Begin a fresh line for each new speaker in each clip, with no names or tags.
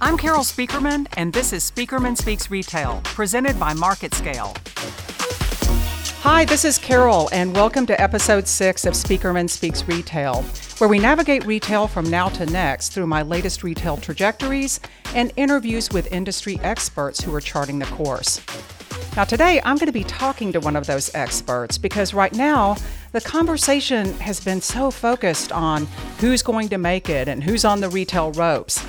I'm Carol Spieckerman, and this is Spieckerman Speaks Retail, presented by MarketScale. Hi, this is Carol, and welcome to episode six of Spieckerman Speaks Retail, where we navigate retail from now to next through my latest retail trajectories and interviews with industry experts who are charting the course. Now, today I'm going to be talking to one of those experts because right now the conversation has been so focused on who's going to make it and who's on the retail ropes.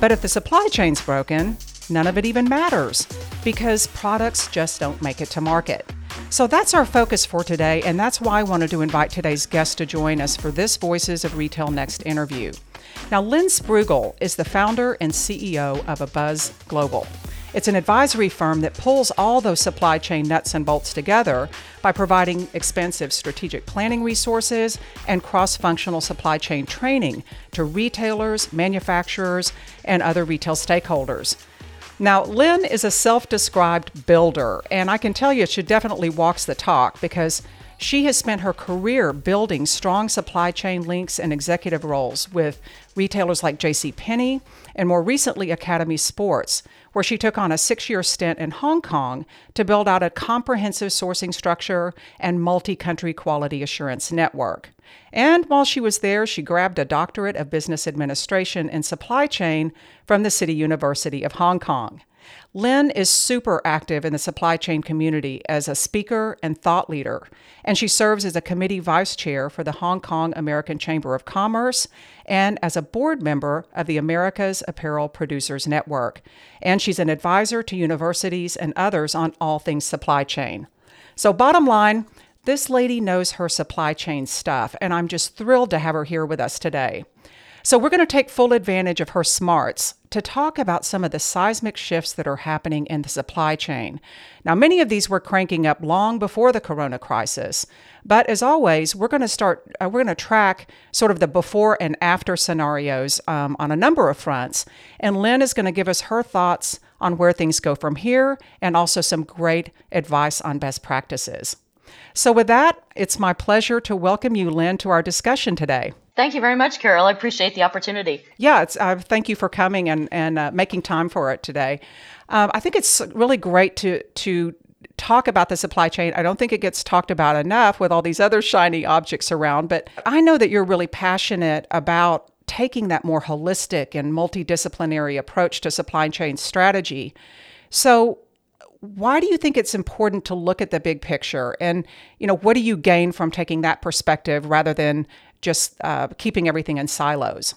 But if the supply chain's broken, none of it even matters because products just don't make it to market. So that's our focus for today, and that's why I wanted to invite today's guest to join us for this Voices of Retail Next interview. Now, Lynne Sprugel is the founder and CEO of Abuzz Global. It's an advisory firm that pulls all those supply chain nuts and bolts together by providing expensive strategic planning resources and cross functional supply chain training to retailers, manufacturers, and other retail stakeholders. Now, Lynne is a self described builder, and I can tell you she definitely walks the talk because she has spent her career building strong supply chain links and executive roles with retailers like J.C. Penney and more recently Academy Sports, where she took on a six year stint in Hong Kong to build out a comprehensive sourcing structure and multi country quality assurance network. And while she was there, she grabbed a doctorate of business administration and supply chain from the City University of Hong Kong. Lynne is super active in the supply chain community as a speaker and thought leader, and she serves as a committee vice chair for the Hong Kong American Chamber of Commerce and as a board member of the America's Apparel Producers Network. And she's an advisor to universities and others on all things supply chain. So, bottom line, this lady knows her supply chain stuff, and I'm just thrilled to have her here with us today. So, we're going to take full advantage of her smarts to talk about some of the seismic shifts that are happening in the supply chain. Now, many of these were cranking up long before the corona crisis, but as always, we're going to start, uh, we're going to track sort of the before and after scenarios um, on a number of fronts. And Lynne is going to give us her thoughts on where things go from here and also some great advice on best practices. So, with that, it's my pleasure to welcome you, Lynne, to our discussion today.
Thank you very much, Carol. I appreciate the opportunity.
Yeah, it's, uh, thank you for coming and, and uh, making time for it today. Um, I think it's really great to to talk about the supply chain. I don't think it gets talked about enough with all these other shiny objects around, but I know that you're really passionate about taking that more holistic and multidisciplinary approach to supply chain strategy. So, why do you think it's important to look at the big picture and you know what do you gain from taking that perspective rather than just uh, keeping everything in silos.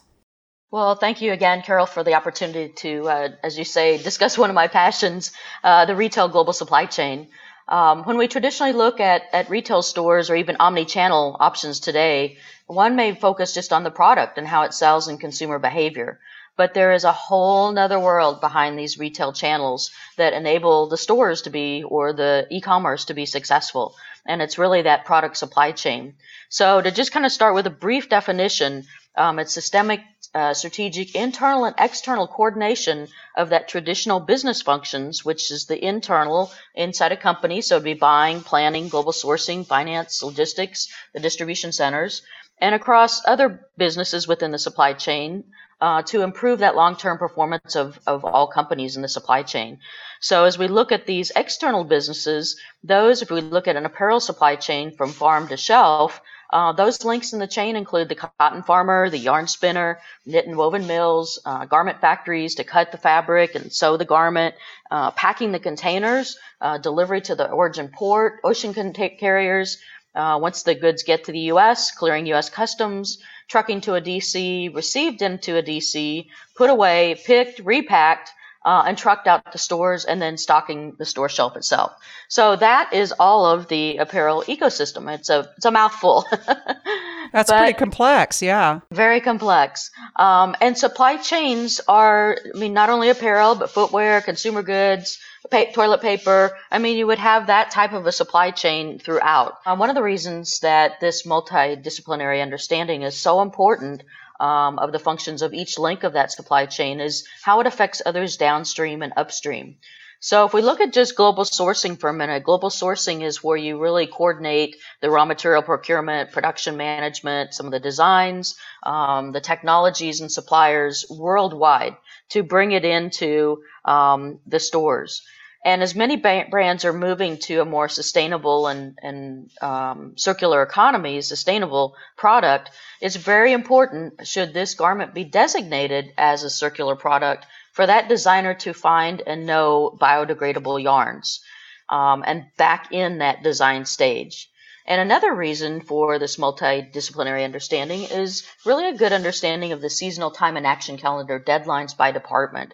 Well, thank you again, Carol, for the opportunity to, uh, as you say, discuss one of my passions, uh, the retail global supply chain. Um, when we traditionally look at, at retail stores or even omni-channel options today, one may focus just on the product and how it sells and consumer behavior. But there is a whole nother world behind these retail channels that enable the stores to be or the e-commerce to be successful. And it's really that product supply chain. So to just kind of start with a brief definition, um, it's systemic, uh, strategic, internal and external coordination of that traditional business functions, which is the internal inside a company. So it'd be buying, planning, global sourcing, finance, logistics, the distribution centers, and across other businesses within the supply chain, uh, to improve that long-term performance of, of all companies in the supply chain. So as we look at these external businesses, those, if we look at an apparel supply chain from farm to shelf, uh, those links in the chain include the cotton farmer, the yarn spinner, knit and woven mills, uh, garment factories to cut the fabric and sew the garment, uh, packing the containers, uh, delivery to the origin port, ocean carriers. Uh, once the goods get to the U.S., clearing U.S. customs, trucking to a DC, received into a DC, put away, picked, repacked, uh, and trucked out to stores and then stocking the store shelf itself. So that is all of the apparel ecosystem. It's a it's a mouthful.
That's pretty complex, yeah.
Very complex. Um, and supply chains are, I mean, not only apparel, but footwear, consumer goods, pa- toilet paper. I mean, you would have that type of a supply chain throughout. Um, one of the reasons that this multidisciplinary understanding is so important um, of the functions of each link of that supply chain is how it affects others downstream and upstream. So if we look at just global sourcing for a minute, global sourcing is where you really coordinate the raw material procurement, production management, some of the designs, um, the technologies and suppliers worldwide to bring it into um, the stores. And as many brands are moving to a more sustainable and, and um, circular economy, sustainable product, it's very important, should this garment be designated as a circular product, for that designer to find and know biodegradable yarns um, and back in that design stage. And another reason for this multidisciplinary understanding is really a good understanding of the seasonal time and action calendar deadlines by department.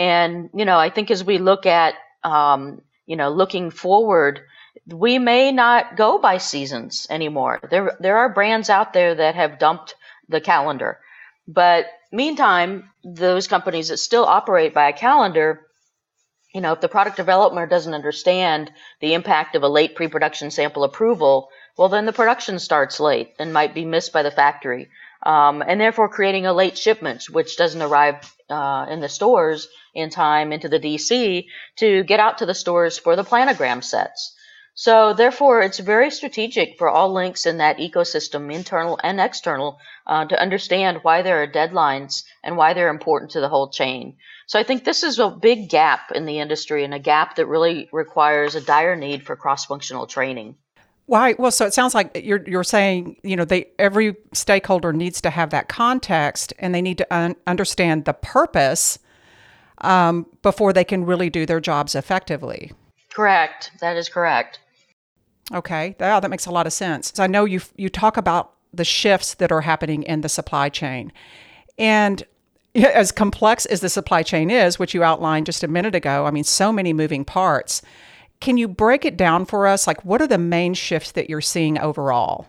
And, you know, I think as we look at, um, you know, looking forward, we may not go by seasons anymore. There, there are brands out there that have dumped the calendar. But meantime, those companies that still operate by a calendar, you know, if the product developer doesn't understand the impact of a late pre-production sample approval, well, then the production starts late and might be missed by the factory. Um, and therefore creating a late shipment, which doesn't arrive uh, in the stores in time into the DC to get out to the stores for the planogram sets. So therefore, it's very strategic for all links in that ecosystem, internal and external, uh, to understand why there are deadlines and why they're important to the whole chain. So I think this is a big gap in the industry and a gap that really requires a dire need for cross-functional training.
Why? Well, so it sounds like you're you're saying you know they every stakeholder needs to have that context and they need to un- understand the purpose um, before they can really do their jobs effectively.
Correct. That is correct.
Okay, yeah, that makes a lot of sense. So I know you you talk about the shifts that are happening in the supply chain, and as complex as the supply chain is, which you outlined just a minute ago, I mean, so many moving parts. Can you break it down for us? Like, what are the main shifts that you're seeing overall?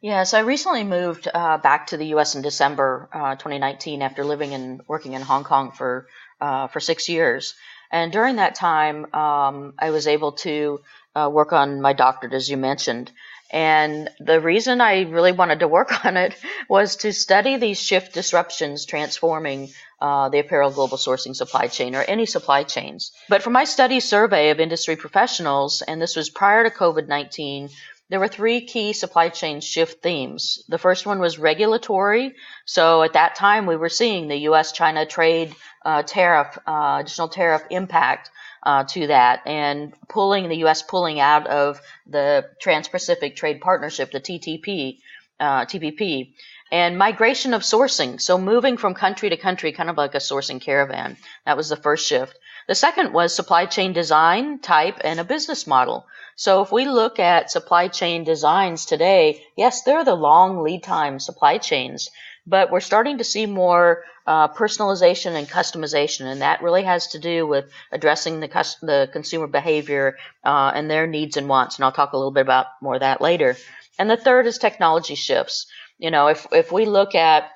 Yes, I recently moved uh, back to the U.S. in December uh, 2019 after living and working in Hong Kong for uh, for six years. And during that time, um, I was able to uh, work on my doctorate, as you mentioned. And the reason I really wanted to work on it was to study these shift disruptions transforming uh, the apparel global sourcing supply chain or any supply chains. But from my study survey of industry professionals, and this was prior to COVID 19, there were three key supply chain shift themes. The first one was regulatory. So at that time, we were seeing the US China trade uh, tariff, uh, additional tariff impact uh, to that and pulling the U.S. pulling out of the Trans-Pacific Trade Partnership, the TTP, uh, TPP, and migration of sourcing. So moving from country to country, kind of like a sourcing caravan. That was the first shift. The second was supply chain design, type, and a business model. So if we look at supply chain designs today, yes, they're the long lead time supply chains but we're starting to see more uh, personalization and customization, and that really has to do with addressing the, the consumer behavior uh, and their needs and wants. And I'll talk a little bit about more of that later. And the third is technology shifts. You know, if if we look at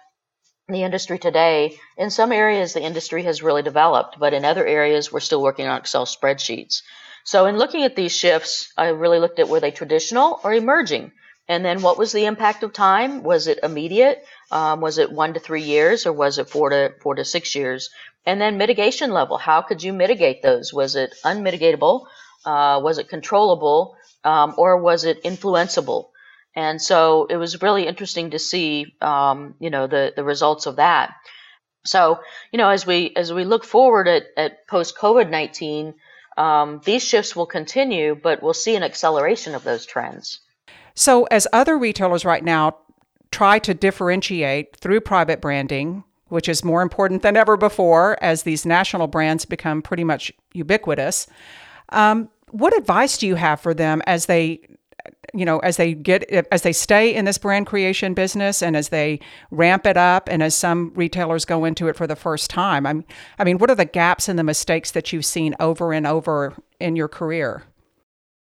the industry today, in some areas the industry has really developed, but in other areas we're still working on Excel spreadsheets. So in looking at these shifts, I really looked at were they traditional or emerging? And then what was the impact of time? Was it immediate? Um, was it one to three years or was it four to four to six years? And then mitigation level. How could you mitigate those? Was it unmitigatable? Uh, was it controllable? Um, or was it influenceable? And so it was really interesting to see, um, you know, the, the results of that. So, you know, as we as we look forward at, at post COVID nineteen, um, these shifts will continue, but we'll see an acceleration of those trends.
So, as other retailers right now try to differentiate through private branding, which is more important than ever before as these national brands become pretty much ubiquitous, um, what advice do you have for them as they you know as they get as they stay in this brand creation business and as they ramp it up and as some retailers go into it for the first time? I'm, i mean what are the gaps and the mistakes that you've seen over and over in your career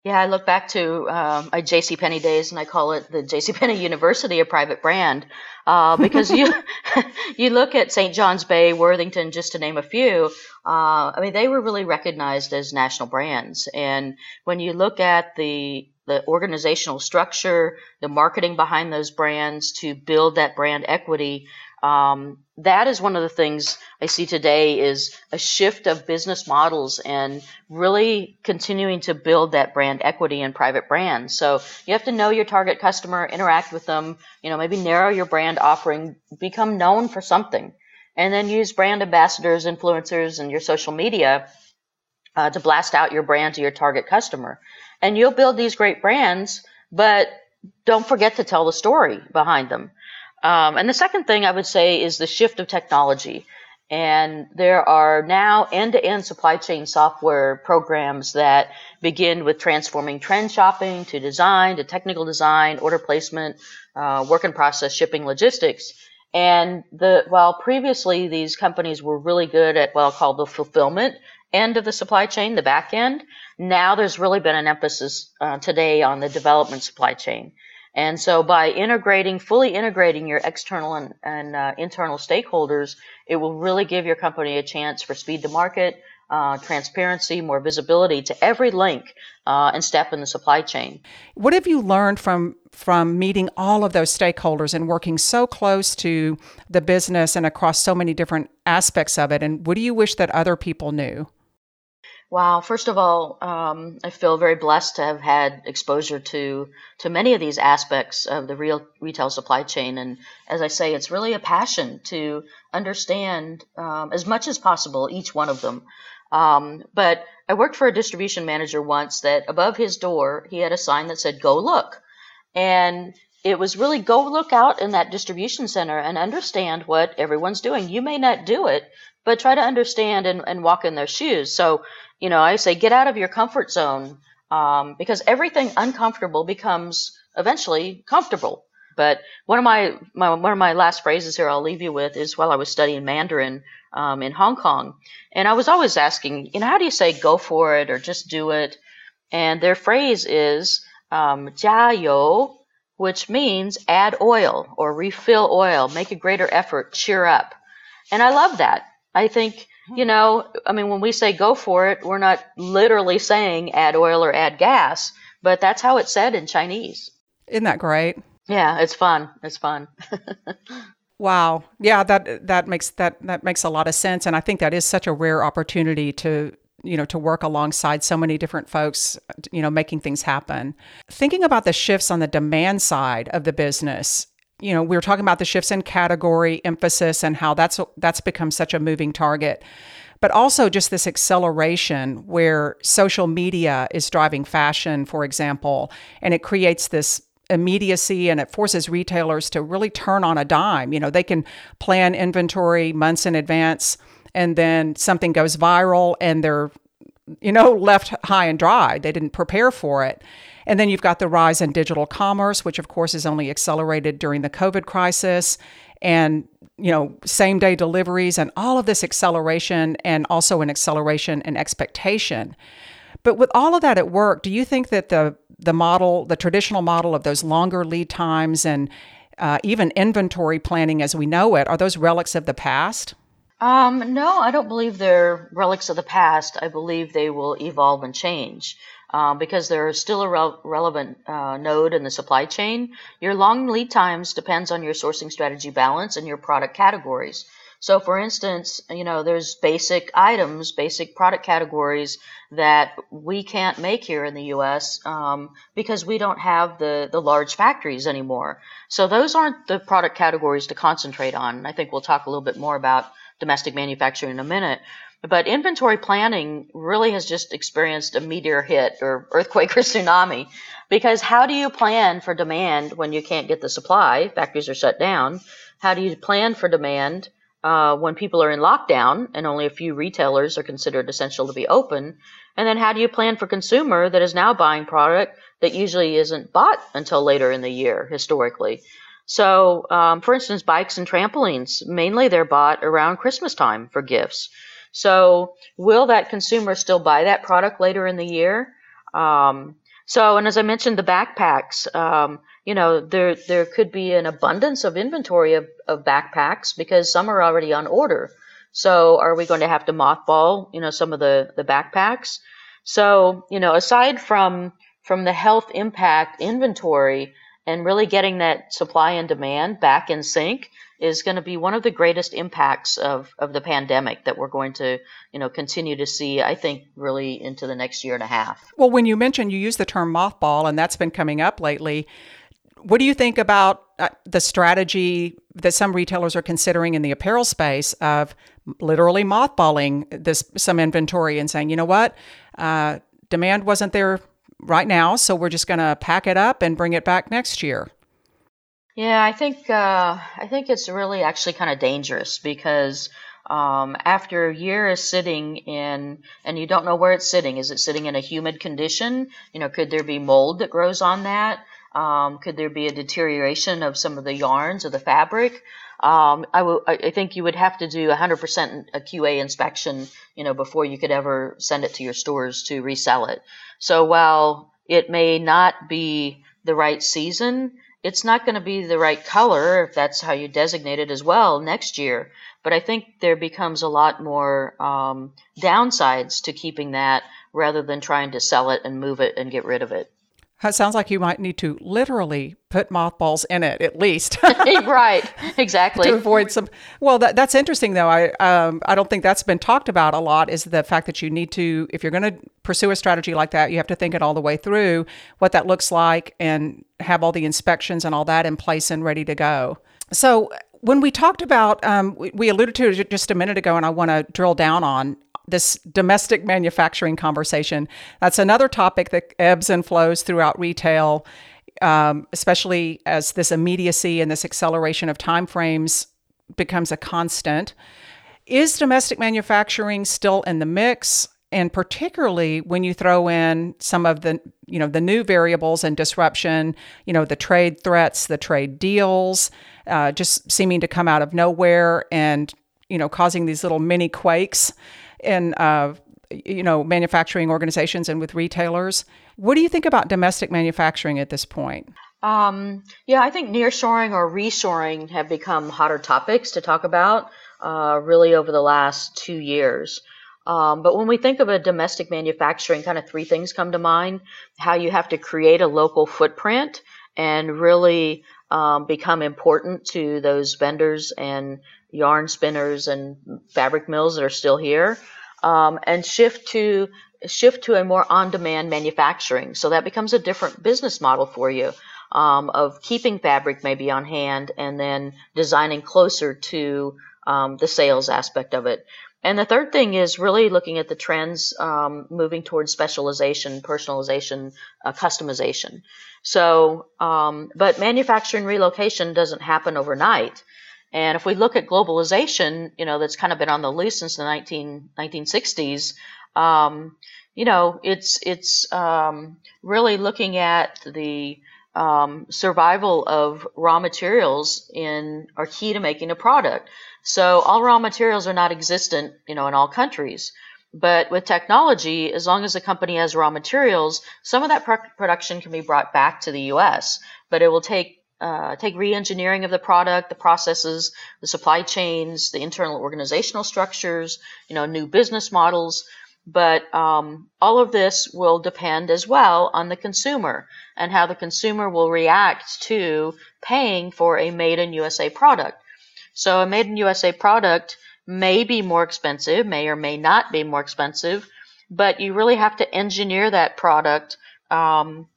yeah, I look back to uh, my J.C. Penney days, and I call it the J.C. Penney University a private brand, uh, because you you look at St. John's Bay, Worthington, just to name a few. Uh, I mean, they were really recognized as national brands, and when you look at the the organizational structure, the marketing behind those brands to build that brand equity, Um, that is one of the things I see today is a shift of business models and really continuing to build that brand equity and private brands. So you have to know your target customer, interact with them, you know, maybe narrow your brand offering, become known for something, and then use brand ambassadors, influencers, and your social media uh, to blast out your brand to your target customer. And you'll build these great brands, but don't forget to tell the story behind them. Um, and the second thing I would say is the shift of technology. And there are now end to end supply chain software programs that begin with transforming trend shopping to design, to technical design, order placement, uh, work in process, shipping, logistics. And the, while previously these companies were really good at what I'll call the fulfillment end of the supply chain, the back end, now there's really been an emphasis uh, today on the development supply chain. And so by integrating, fully integrating your external and, and uh, internal stakeholders, it will really give your company a chance for speed to market, uh, transparency, more visibility to every link uh, and step in the supply chain.
What have you learned from from meeting all of those stakeholders and working so close to the business and across so many different aspects of it? And what do you wish that other people knew?
Wow. First of all, um, I feel very blessed to have had exposure to to many of these aspects of the real retail supply chain, and as I say, it's really a passion to understand um, as much as possible each one of them. Um, but I worked for a distribution manager once that above his door he had a sign that said "Go look," and it was really go look out in that distribution center and understand what everyone's doing. You may not do it, but try to understand and, and walk in their shoes. So you know, I say get out of your comfort zone um, because everything uncomfortable becomes eventually comfortable. But one of my, my, one of my last phrases here I'll leave you with is while I was studying Mandarin um, in Hong Kong, and I was always asking, you know, how do you say go for it or just do it? And their phrase is um, which means add oil or refill oil, make a greater effort, cheer up. And I love that. I think you know, I mean, when we say go for it, we're not literally saying add oil or add gas, but that's how it's said in Chinese.
Isn't that great?
Yeah, it's fun. It's fun.
wow. Yeah, that that makes that that makes a lot of sense and I think that is such a rare opportunity to you know to work alongside so many different folks you know making things happen thinking about the shifts on the demand side of the business you know, we were talking about the shifts in category emphasis and how that's that's become such a moving target. But also just this acceleration where social media is driving fashion, for example, and it creates this immediacy and it forces retailers to really turn on a dime. You know, they can plan inventory months in advance and then something goes viral and they're you know left high and dry. They didn't prepare for it. And then you've got the rise in digital commerce, which of course is only accelerated during the COVID crisis. And you know same day deliveries and all of this acceleration and also an acceleration in expectation. But with all of that at work do you think that the the model the traditional model of those longer lead times and uh, even inventory planning as we know it are those relics of the past?
Um, no i don't believe they're relics of the past. I believe they will evolve and change uh, because they're still a re- relevant uh, node in the supply chain. Your long lead times depends on your sourcing strategy balance and your product categories. So, for instance, you know, there's basic items, basic product categories that we can't make here in the U.S. Um, because we don't have the the large factories anymore. So, those aren't the product categories to concentrate on. I think we'll talk a little bit more about domestic manufacturing in a minute. But inventory planning really has just experienced a meteor hit or earthquake or tsunami because how do you plan for demand when you can't get the supply? Factories are shut down. How do you plan for demand uh, when people are in lockdown and only a few retailers are considered essential to be open? And then how do you plan for consumer that is now buying product that usually isn't bought until later in the year historically? So, um, for instance, bikes and trampolines, mainly they're bought around Christmas time for gifts. So will that consumer still buy that product later in the year? Um, so, and as I mentioned, the backpacks, um, you know, there there could be an abundance of inventory of, of backpacks because some are already on order. So, are we going to have to mothball, you know, some of the the backpacks? So, you know, aside from from the health impact inventory and really getting that supply and demand back in sync, is going to be one of the greatest impacts of, of the pandemic that we're going to, you know, continue to see, I think, really into the next year and a half.
Well, when you mentioned you use the term mothball, and that's been coming up lately, what do you think about uh, the strategy that some retailers are considering in the apparel space of literally mothballing this some inventory and saying, you know what, uh, demand wasn't there right now, so we're just going to pack it up and bring it back next year?
Yeah, I think uh, I think it's really actually kind of dangerous because um, after a year is sitting in, and you don't know where it's sitting. Is it sitting in a humid condition? You know, could there be mold that grows on that? Um, could there be a deterioration of some of the yarns or the fabric? Um, I, w- I think you would have to do 100% a QA inspection, you know, before you could ever send it to your stores to resell it. So while it may not be the right season, it's not going to be the right color if that's how you designate it as well next year. But I think there becomes a lot more um, downsides to keeping that rather than trying to sell it and move it and get rid of it.
It sounds like you might need to literally put mothballs in it at least.
right, exactly.
to avoid some. Well, that, that's interesting though. I um, I don't think that's been talked about a lot. Is the fact that you need to, if you're going to pursue a strategy like that, you have to think it all the way through, what that looks like, and have all the inspections and all that in place and ready to go. So when we talked about, um, we, we alluded to it just a minute ago, and I want to drill down on this domestic manufacturing conversation. That's another topic that ebbs and flows throughout retail, um, especially as this immediacy and this acceleration of timeframes becomes a constant. Is domestic manufacturing still in the mix? And particularly when you throw in some of the, you know, the new variables and disruption, you know, the trade threats, the trade deals, uh, just seeming to come out of nowhere and, you know, causing these little mini quakes in uh, you know manufacturing organizations and with retailers. What do you think about domestic manufacturing at this point?
Um, yeah, I think nearshoring or reshoring have become hotter topics to talk about uh, really over the last two years. Um, but when we think of a domestic manufacturing, kind of three things come to mind how you have to create a local footprint and really um, become important to those vendors and yarn spinners and fabric mills that are still here, um, and shift to shift to a more on-demand manufacturing. So that becomes a different business model for you um, of keeping fabric maybe on hand and then designing closer to um, the sales aspect of it. And the third thing is really looking at the trends um, moving towards specialization, personalization, uh, customization. So, um, but manufacturing relocation doesn't happen overnight. And if we look at globalization, you know, that's kind of been on the loose since the 19, 1960s, um, you know, it's, it's um, really looking at the um, survival of raw materials in are key to making a product. So all raw materials are not existent, you know, in all countries. But with technology, as long as the company has raw materials, some of that pr- production can be brought back to the U.S. But it will take uh, take re-engineering of the product, the processes, the supply chains, the internal organizational structures, you know, new business models. But um, all of this will depend as well on the consumer and how the consumer will react to paying for a made in USA product. So a made in USA product may be more expensive, may or may not be more expensive, but you really have to engineer that product, um,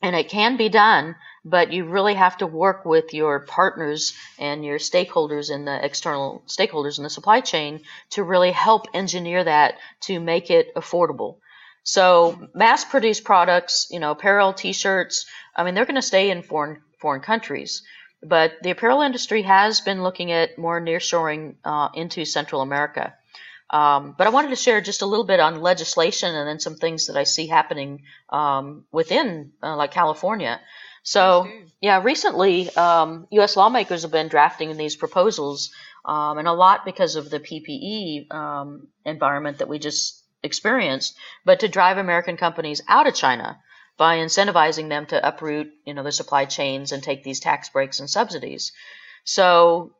and it can be done but you really have to work with your partners and your stakeholders in the external stakeholders in the supply chain to really help engineer that to make it affordable. So mass produced products, you know, apparel, t-shirts, I mean, they're going to stay in foreign foreign countries. But the apparel industry has been looking at more nearshoring uh, into Central America. Um, but I wanted to share just a little bit on legislation and then some things that I see happening um, within, uh, like California. So, yeah, recently, um, U.S. lawmakers have been drafting these proposals, um, and a lot because of the PPE um, environment that we just experienced, but to drive American companies out of China by incentivizing them to uproot, you know, the supply chains and take these tax breaks and subsidies. So,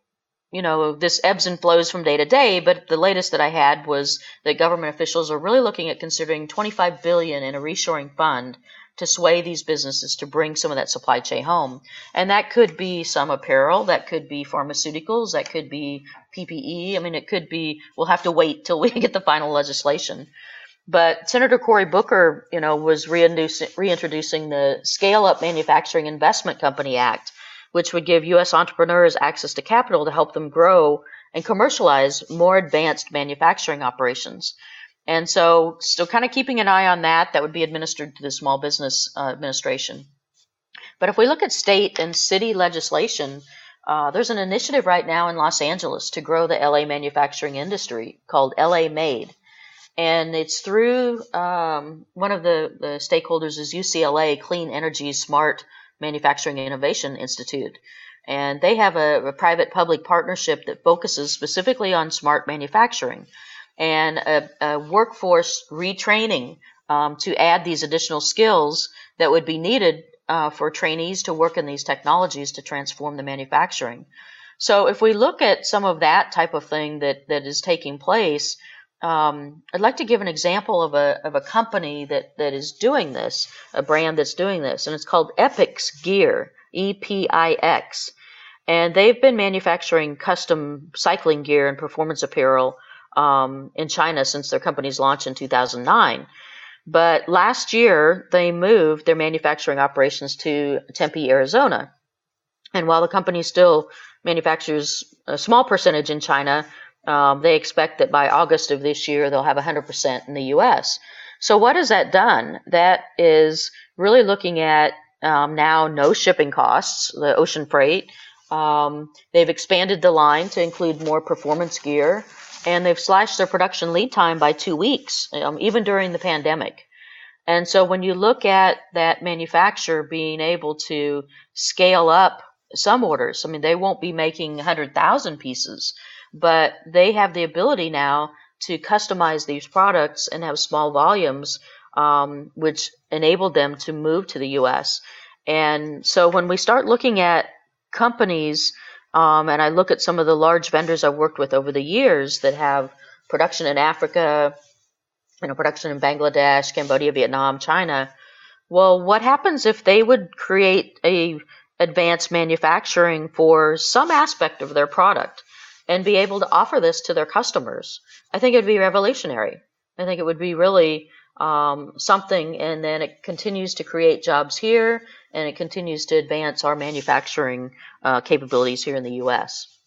you know, this ebbs and flows from day to day, but the latest that I had was that government officials are really looking at considering 25 billion in a reshoring fund to sway these businesses to bring some of that supply chain home. And that could be some apparel, that could be pharmaceuticals, that could be PPE. I mean, it could be, we'll have to wait till we get the final legislation. But Senator Cory Booker, you know, was reintroducing the Scale Up Manufacturing Investment Company Act, which would give U.S. entrepreneurs access to capital to help them grow and commercialize more advanced manufacturing operations. And so, still kind of keeping an eye on that, that would be administered to the Small Business uh, Administration. But if we look at state and city legislation, uh, there's an initiative right now in Los Angeles to grow the LA manufacturing industry called LA Made. And it's through um, one of the, the stakeholders is UCLA Clean Energy Smart Manufacturing Innovation Institute. And they have a, a private public partnership that focuses specifically on smart manufacturing and a, a workforce retraining um, to add these additional skills that would be needed uh, for trainees to work in these technologies to transform the manufacturing. So if we look at some of that type of thing that, that is taking place, um, I'd like to give an example of a, of a company that, that is doing this, a brand that's doing this, and it's called Epix Gear, E P I X. And they've been manufacturing custom cycling gear and performance apparel um, in China since their company's launch in 2009. But last year, they moved their manufacturing operations to Tempe, Arizona. And while the company still manufactures a small percentage in China, um, they expect that by August of this year, they'll have 100% in the US. So, what has that done? That is really looking at um, now no shipping costs, the ocean freight. Um, they've expanded the line to include more performance gear and they've slashed their production lead time by two weeks, um, even during the pandemic. And so when you look at that manufacturer being able to scale up some orders, I mean, they won't be making 100,000 pieces, but they have the ability now to customize these products and have small volumes, um, which enabled them to move to the US. And so when we start looking at companies um, and I look at some of the large vendors I've worked with over the years that have production in Africa, you know, production in Bangladesh, Cambodia, Vietnam, China. Well, what happens if they would create a advanced manufacturing for some aspect of their product and be able to offer this to their customers? I think it'd be revolutionary. I think it would be really um, something, and then it continues to create jobs here, and it continues to advance our manufacturing uh, capabilities here in the U.S.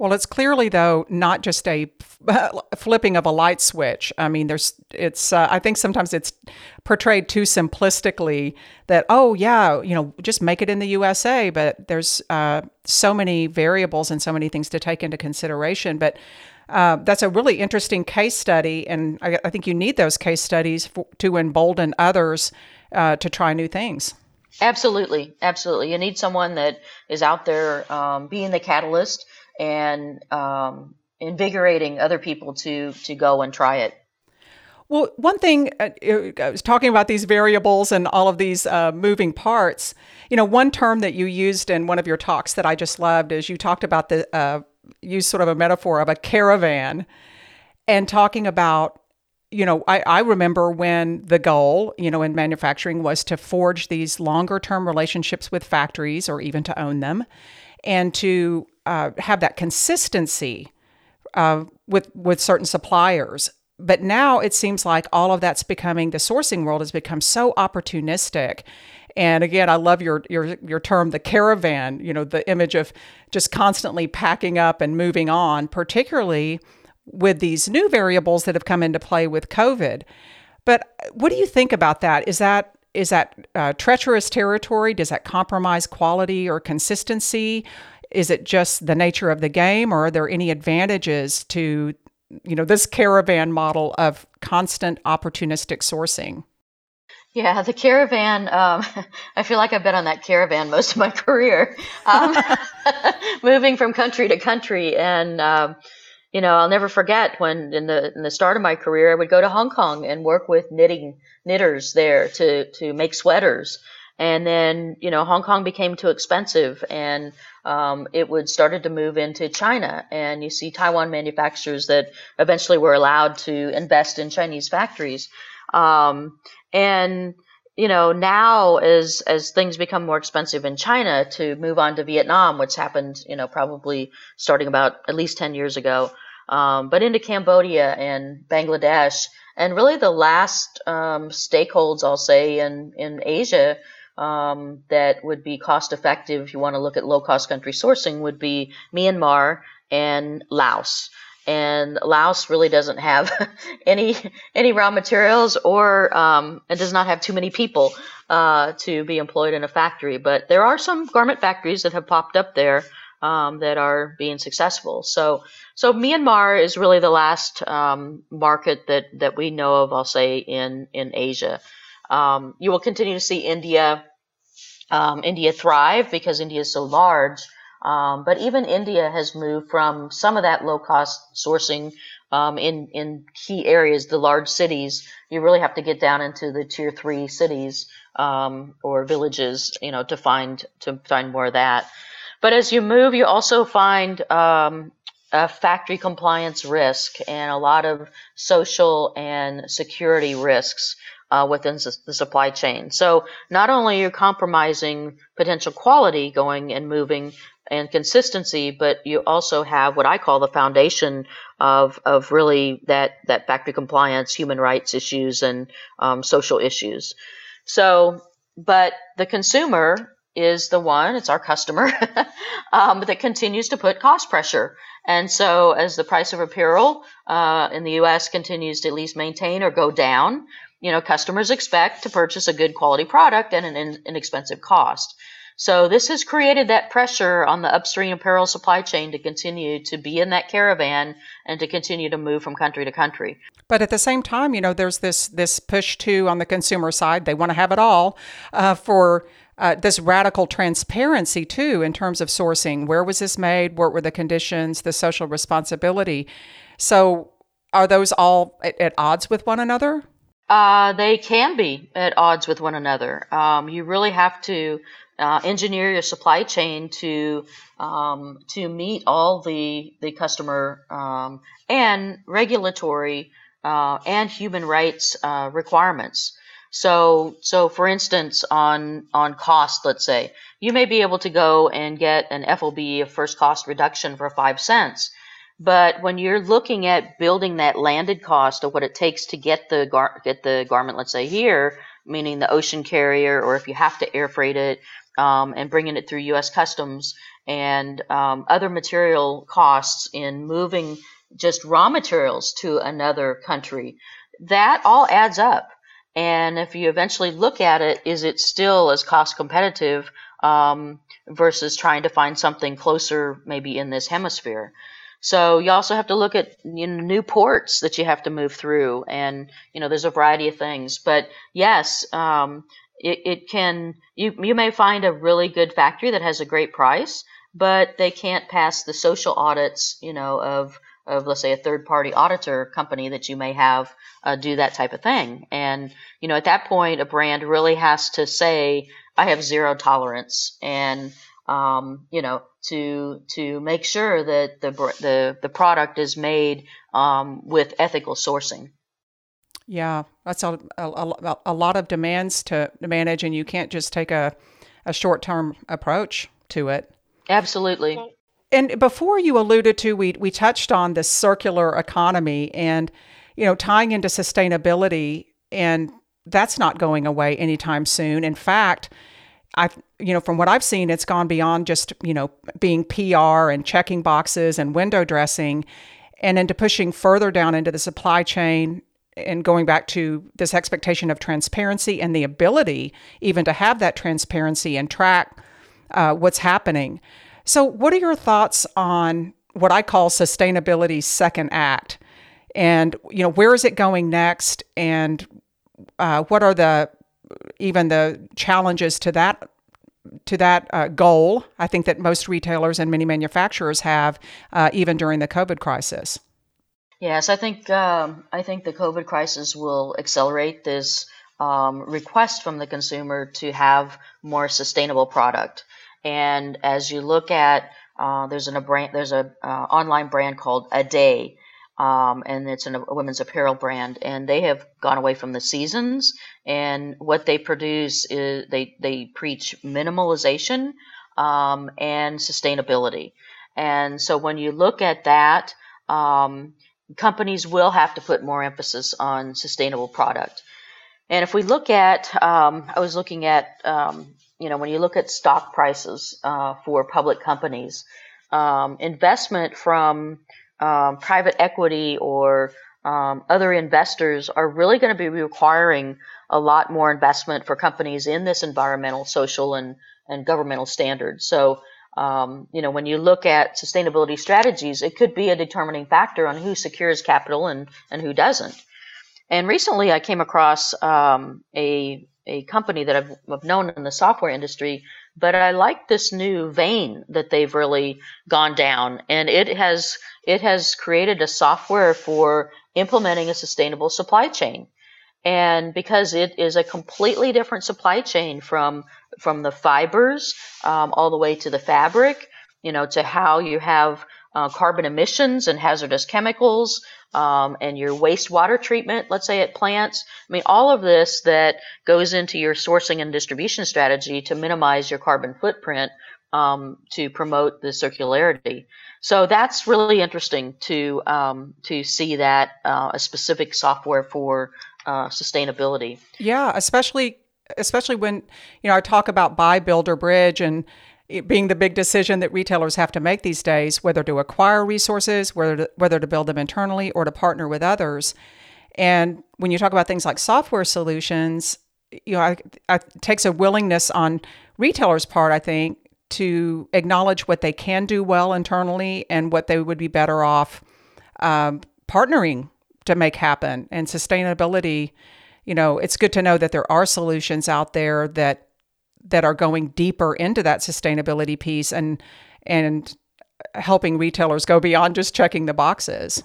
Well, it's clearly though not just a flipping of a light switch. I mean, there's it's. Uh, I think sometimes it's portrayed too simplistically that oh yeah, you know, just make it in the USA. But there's uh, so many variables and so many things to take into consideration. But uh, that's a really interesting case study, and I, I think you need those case studies for, to embolden others uh, to try new things.
Absolutely, absolutely. You need someone that is out there um, being the catalyst and um, invigorating other people to to go and try it.
Well, one thing uh, I was talking about these variables and all of these uh, moving parts. You know, one term that you used in one of your talks that I just loved is you talked about the uh, use sort of a metaphor of a caravan and talking about you know I, I remember when the goal you know in manufacturing was to forge these longer term relationships with factories or even to own them and to uh, have that consistency uh, with with certain suppliers but now it seems like all of that's becoming the sourcing world has become so opportunistic and again, I love your your your term, the caravan. You know, the image of just constantly packing up and moving on, particularly with these new variables that have come into play with COVID. But what do you think about that? Is that is that uh, treacherous territory? Does that compromise quality or consistency? Is it just the nature of the game, or are there any advantages to you know this caravan model of constant opportunistic sourcing?
Yeah, the caravan. Um, I feel like I've been on that caravan most of my career, um, moving from country to country. And um, you know, I'll never forget when in the in the start of my career, I would go to Hong Kong and work with knitting knitters there to to make sweaters. And then you know, Hong Kong became too expensive, and um, it would started to move into China. And you see Taiwan manufacturers that eventually were allowed to invest in Chinese factories. Um, and you know, now as as things become more expensive in China to move on to Vietnam, which happened, you know, probably starting about at least 10 years ago, um, but into Cambodia and Bangladesh, and really the last um, stakeholds, I'll say, in in Asia um, that would be cost effective if you want to look at low cost country sourcing would be Myanmar and Laos and Laos really doesn't have any any raw materials or um, it does not have too many people uh, to be employed in a factory. But there are some garment factories that have popped up there um, that are being successful. So so Myanmar is really the last um, market that that we know of. I'll say in in Asia. Um, you will continue to see India um, India thrive because India is so large. Um, but even India has moved from some of that low cost sourcing um, in in key areas, the large cities. You really have to get down into the tier three cities um, or villages, you know, to find to find more of that. But as you move, you also find um, a factory compliance risk and a lot of social and security risks uh, within the supply chain. So not only are you compromising potential quality going and moving and consistency, but you also have what I call the foundation of, of really that, that factory compliance, human rights issues, and um, social issues. So, but the consumer is the one, it's our customer, um, that continues to put cost pressure. And so, as the price of apparel uh, in the US continues to at least maintain or go down, you know, customers expect to purchase a good quality product at an inexpensive cost. So this has created that pressure on the upstream apparel supply chain to continue to be in that caravan and to continue to move from country to country.
But at the same time, you know, there's this this push too on the consumer side. They want to have it all uh, for. Uh, this radical transparency too in terms of sourcing where was this made what were the conditions the social responsibility so are those all at, at odds with one another
uh, they can be at odds with one another. Um, you really have to uh, engineer your supply chain to um, to meet all the the customer um, and regulatory uh, and human rights uh, requirements. So so for instance on on cost, let's say you may be able to go and get an FOB, a first cost reduction for five cents. But when you're looking at building that landed cost of what it takes to get the gar- get the garment, let's say here, meaning the ocean carrier, or if you have to air freight it, um, and bringing it through U.S. Customs and um, other material costs in moving just raw materials to another country. That all adds up. And if you eventually look at it, is it still as cost competitive um, versus trying to find something closer, maybe in this hemisphere? So you also have to look at you know, new ports that you have to move through, and you know there's a variety of things. But yes, um, it, it can you you may find a really good factory that has a great price, but they can't pass the social audits, you know, of of let's say a third party auditor company that you may have uh, do that type of thing. And you know, at that point, a brand really has to say, I have zero tolerance, and um, you know, to to make sure that the the the product is made um, with ethical sourcing.
Yeah, that's a, a, a, lot of demands to manage, and you can't just take a, a short term approach to it.
Absolutely.
And before you alluded to, we, we touched on the circular economy and, you know, tying into sustainability, and that's not going away anytime soon. In fact, I've, you know, from what I've seen, it's gone beyond just, you know, being PR and checking boxes and window dressing and into pushing further down into the supply chain and going back to this expectation of transparency and the ability even to have that transparency and track uh, what's happening. So, what are your thoughts on what I call sustainability's second act? And you know, where is it going next? And uh, what are the even the challenges to that to that uh, goal? I think that most retailers and many manufacturers have, uh, even during the COVID crisis.
Yes, I think um, I think the COVID crisis will accelerate this um, request from the consumer to have more sustainable product. And as you look at, uh, there's an, a brand, there's a uh, online brand called A Day, um, and it's an, a women's apparel brand, and they have gone away from the seasons. And what they produce is they they preach minimalization um, and sustainability. And so when you look at that, um, companies will have to put more emphasis on sustainable product. And if we look at, um, I was looking at, um, you know, when you look at stock prices uh, for public companies, um, investment from um, private equity or um, other investors are really going to be requiring a lot more investment for companies in this environmental, social, and, and governmental standards. So, um, you know, when you look at sustainability strategies, it could be a determining factor on who secures capital and, and who doesn't. And recently, I came across um, a a company that I've, I've, known in the software industry, but I like this new vein that they've really gone down, and it has it has created a software for implementing a sustainable supply chain. And because it is a completely different supply chain from from the fibers um, all the way to the fabric, you know, to how you have uh, carbon emissions and hazardous chemicals, um, and your wastewater treatment, let's say at plants. I mean, all of this that goes into your sourcing and distribution strategy to minimize your carbon footprint um, to promote the circularity. So that's really interesting to um, to see that uh, a specific software for uh, sustainability.
Yeah, especially especially when you know I talk about buy, build, or bridge, and it being the big decision that retailers have to make these days, whether to acquire resources, whether to, whether to build them internally or to partner with others. And when you talk about things like software solutions, you know, it takes a willingness on retailers' part, I think, to acknowledge what they can do well internally and what they would be better off um, partnering to make happen. And sustainability, you know, it's good to know that there are solutions out there that that are going deeper into that sustainability piece and and helping retailers go beyond just checking the boxes.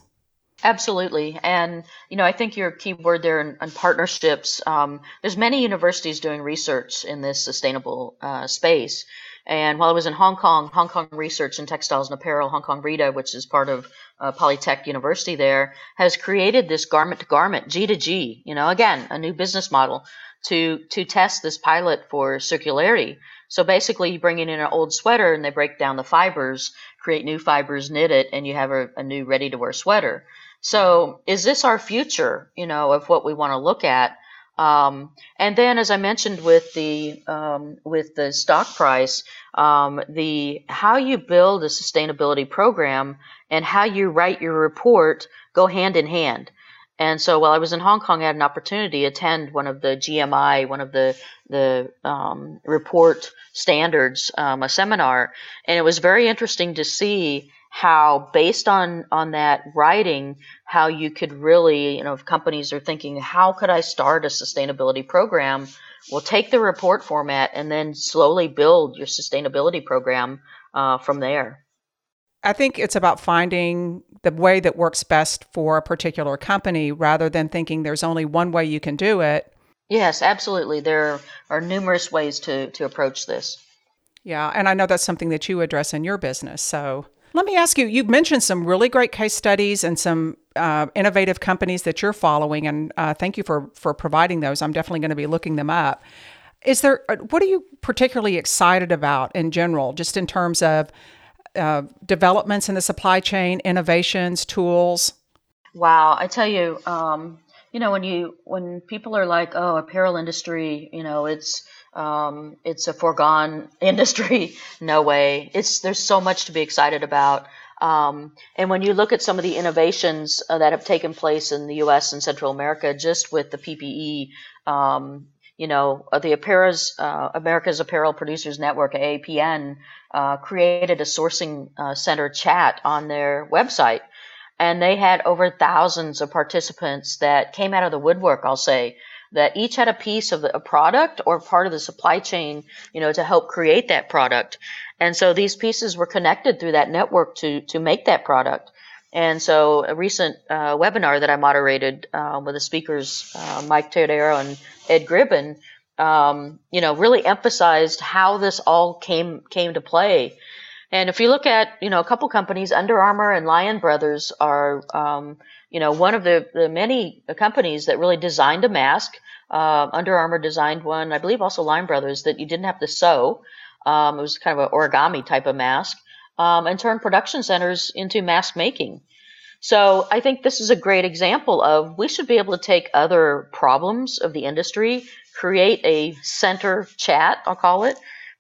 Absolutely, and you know I think your key word there in, in partnerships. Um, there's many universities doing research in this sustainable uh, space. And while I was in Hong Kong, Hong Kong Research in Textiles and Apparel, Hong Kong RITA, which is part of uh, Polytech University there, has created this garment to garment, G to G, you know, again, a new business model to to test this pilot for circularity. So basically, you bring in an old sweater and they break down the fibers, create new fibers, knit it, and you have a, a new ready to wear sweater. So is this our future? You know, of what we want to look at. Um, and then, as I mentioned with the um, with the stock price, um, the how you build a sustainability program and how you write your report go hand in hand. And so while I was in Hong Kong, I had an opportunity to attend one of the GMI, one of the the um, report standards, um, a seminar, and it was very interesting to see how, based on on that writing, how you could really, you know, if companies are thinking, how could I start a sustainability program? Well, take the report format and then slowly build your sustainability program uh, from there.
I think it's about finding the way that works best for a particular company rather than thinking there's only one way you can do it.
Yes, absolutely. There are numerous ways to, to approach this.
Yeah, and I know that's something that you address in your business. So let me ask you you mentioned some really great case studies and some uh, innovative companies that you're following, and uh, thank you for, for providing those. I'm definitely going to be looking them up. Is there, uh, what are you particularly excited about in general, just in terms of uh, developments in the supply chain, innovations, tools?
Wow, I tell you, um, you know, when you when people are like, "Oh, apparel industry," you know, it's um, it's a foregone industry. no way. It's there's so much to be excited about. Um, and when you look at some of the innovations uh, that have taken place in the U.S. and Central America, just with the PPE, um, you know, uh, the Apparel's, uh, America's Apparel Producers Network, AAPN, uh, created a sourcing uh, center chat on their website. And they had over thousands of participants that came out of the woodwork, I'll say, that each had a piece of a product or part of the supply chain, you know, to help create that product. And so these pieces were connected through that network to, to make that product. And so a recent uh, webinar that I moderated uh, with the speakers, uh, Mike Todaro and Ed Gribbin, um, you know, really emphasized how this all came came to play. And if you look at, you know, a couple companies, Under Armour and Lion Brothers are, um, you know, one of the, the many companies that really designed a mask. Uh, Under Armour designed one, I believe also Lion Brothers, that you didn't have to sew. Um, it was kind of an origami type of mask, um, and turned production centers into mask making. So I think this is a great example of we should be able to take other problems of the industry, create a center chat, I'll call it,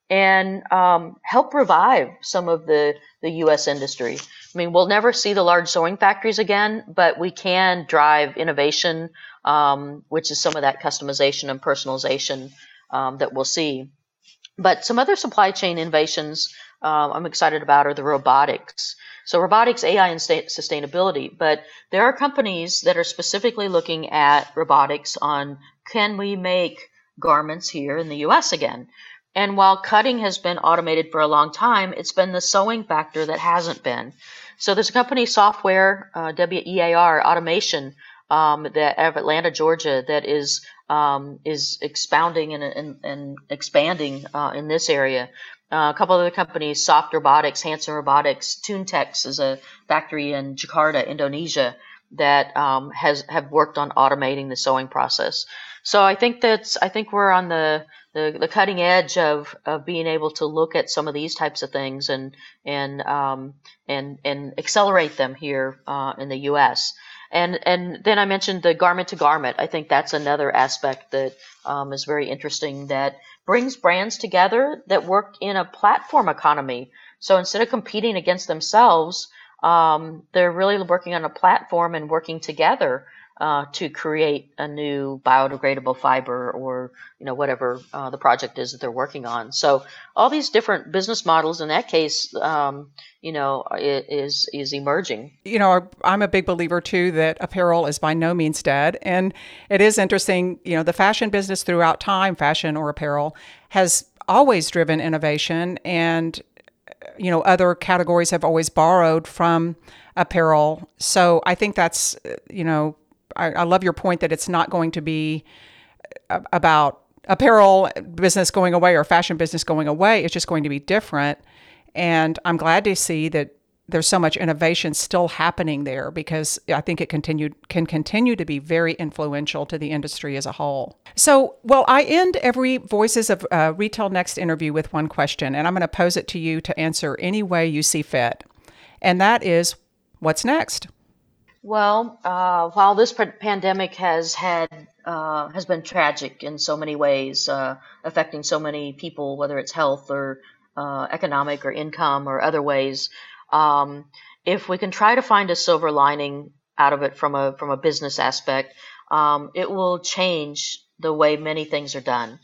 and um, help revive some of the, the U.S. industry. I mean, we'll never see the large sewing factories again, but we can drive innovation, um, which is some of that customization and personalization um, that we'll see. But some other supply chain innovations um, I'm excited about are the robotics. So robotics, AI, and sustainability. But there are companies that are specifically looking at robotics on can we make garments here in the U.S. again? And while cutting has been automated for a long time, it's been the sewing factor that hasn't been. So there's a company, SoftWear uh, WEAR Automation, um, that out of Atlanta, Georgia, that is um, is expounding and, and, and expanding uh, in this area. Uh, a couple other companies, Soft Robotics, Hanson Robotics, Tuntex is a factory in Jakarta, Indonesia, that um, has have worked on automating the sewing process. So I think that's I think we're on the, the, the cutting edge of, of being able to look at some of these types of things and and um, and and accelerate them here uh, in the U.S. And and then I mentioned the garment to garment. I think that's another aspect that um, is very interesting that brings brands together that work in a platform economy. So instead of competing against themselves, um, they're really working on a platform and working together uh, to create a new biodegradable fiber or you know whatever uh, the project is that they're working on. So all these different business models in that case, um, you know, is is emerging.
You know, I'm a big believer too that apparel is by no means dead, and it is interesting. You know, the fashion business throughout time, fashion or apparel, has always driven innovation and you know other categories have always borrowed from apparel so i think that's you know I, I love your point that it's not going to be about apparel business going away or fashion business going away. It's just going to be different. And I'm glad to see that there's so much innovation still happening there because I think it continued can continue to be very influential to the industry as a whole. So, well, I end every Voices of uh, Retail Next interview with one question, and I'm going to pose it to you to answer any way you see fit. And that is, what's next?
Well, uh, while this pandemic has had uh, has been tragic in so many ways, uh, affecting so many people, whether it's health or uh, economic or income or other ways, um, if we can try to find a silver lining out of it from a from a business aspect, um, it will change the way many things are done.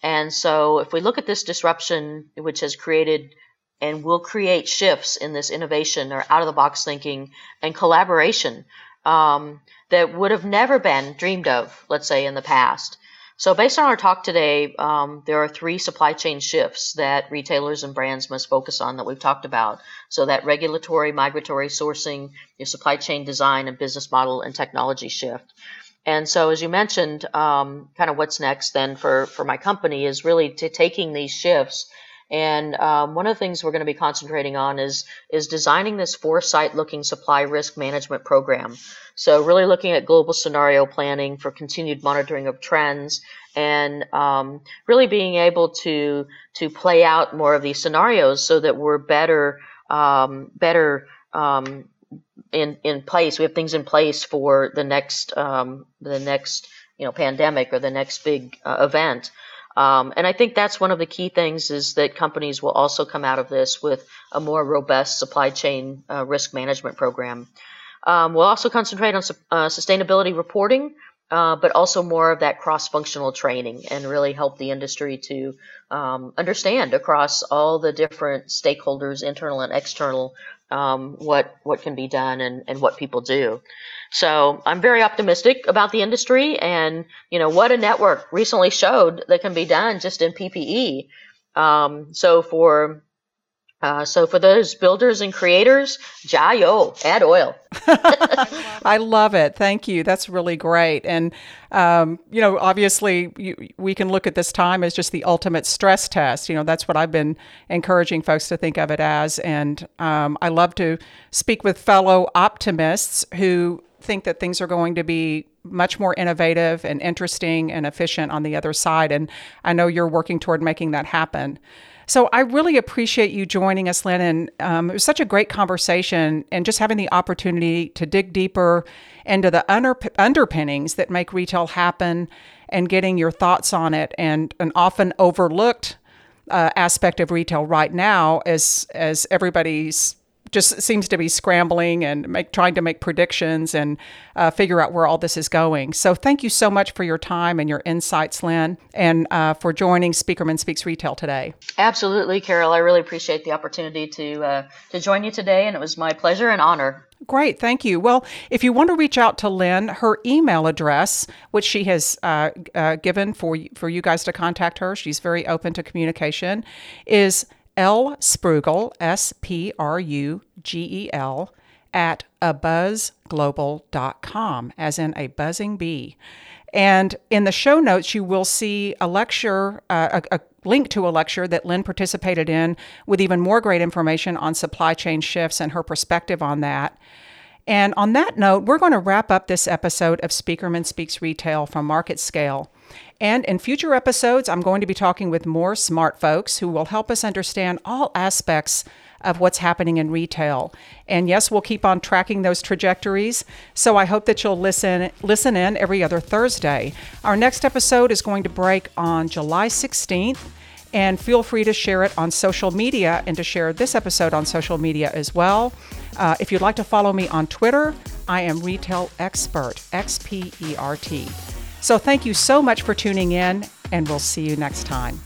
And so, if we look at this disruption, which has created and will create shifts in this innovation or out of the box thinking and collaboration um, that would have never been dreamed of, let's say, in the past. So, based on our talk today, um, there are three supply chain shifts that retailers and brands must focus on that we've talked about. So, that regulatory, migratory sourcing, your supply chain design, and business model and technology shift. And so, as you mentioned, um, kind of what's next then for, for my company is really to taking these shifts and um, one of the things we're going to be concentrating on is is designing this foresight-looking supply risk management program. So really looking at global scenario planning for continued monitoring of trends and um, really being able to to play out more of these scenarios so that we're better um, better um, in in place. We have things in place for the next um, the next you know pandemic or the next big uh, event. Um, and I think that's one of the key things is that companies will also come out of this with a more robust supply chain uh, risk management program. Um, we'll also concentrate on uh, sustainability reporting, uh, but also more of that cross-functional training and really help the industry to um, understand across all the different stakeholders, internal and external, um, what what can be done and, and what people do. So I'm very optimistic about the industry and, you know, what a network recently showed that can be done just in PPE. Um, so for Uh, so for those builders and creators, jayo, add oil.
I love it. Thank you. That's really great. And um, you know, obviously, you, we can look at this time as just the ultimate stress test. You know, that's what I've been encouraging folks to think of it as. And um, I love to speak with fellow optimists who think that things are going to be much more innovative and interesting and efficient on the other side. And I know you're working toward making that happen. So I really appreciate you joining us, Lynne. And um, it was such a great conversation and just having the opportunity to dig deeper into the under- underpinnings that make retail happen and getting your thoughts on it and an often overlooked uh, aspect of retail right now as as everybody's just seems to be scrambling and make, trying to make predictions and uh, figure out where all this is going. So, thank you so much for your time and your insights, Lynne, and uh, for joining Spieckerman Speaks Retail today.
Absolutely, Carol. I really appreciate the opportunity to uh, to join you today, and it was my pleasure and honor.
Great, thank you. Well, if you want to reach out to Lynne, her email address, which she has uh, uh, given for for you guys to contact her, she's very open to communication, is L. Sprugel, S P R U G E L, at abuzzglobal.com, as in a buzzing bee. And in the show notes, you will see a lecture, uh, a, a, link to a lecture that Lynne participated in with even more great information on supply chain shifts and her perspective on that. And on that note, we're going to wrap up this episode of Spieckerman Speaks Retail from MarketScale. And in future episodes, I'm going to be talking with more smart folks who will help us understand all aspects of what's happening in retail. And yes, we'll keep on tracking those trajectories. So I hope that you'll listen listen in every other Thursday. Our next episode is going to break on July 16th. And feel free to share it on social media and to share this episode on social media as well. Uh, if you'd like to follow me on Twitter, I am Retail Expert, X P E R T. So thank you so much for tuning in, and we'll see you next time.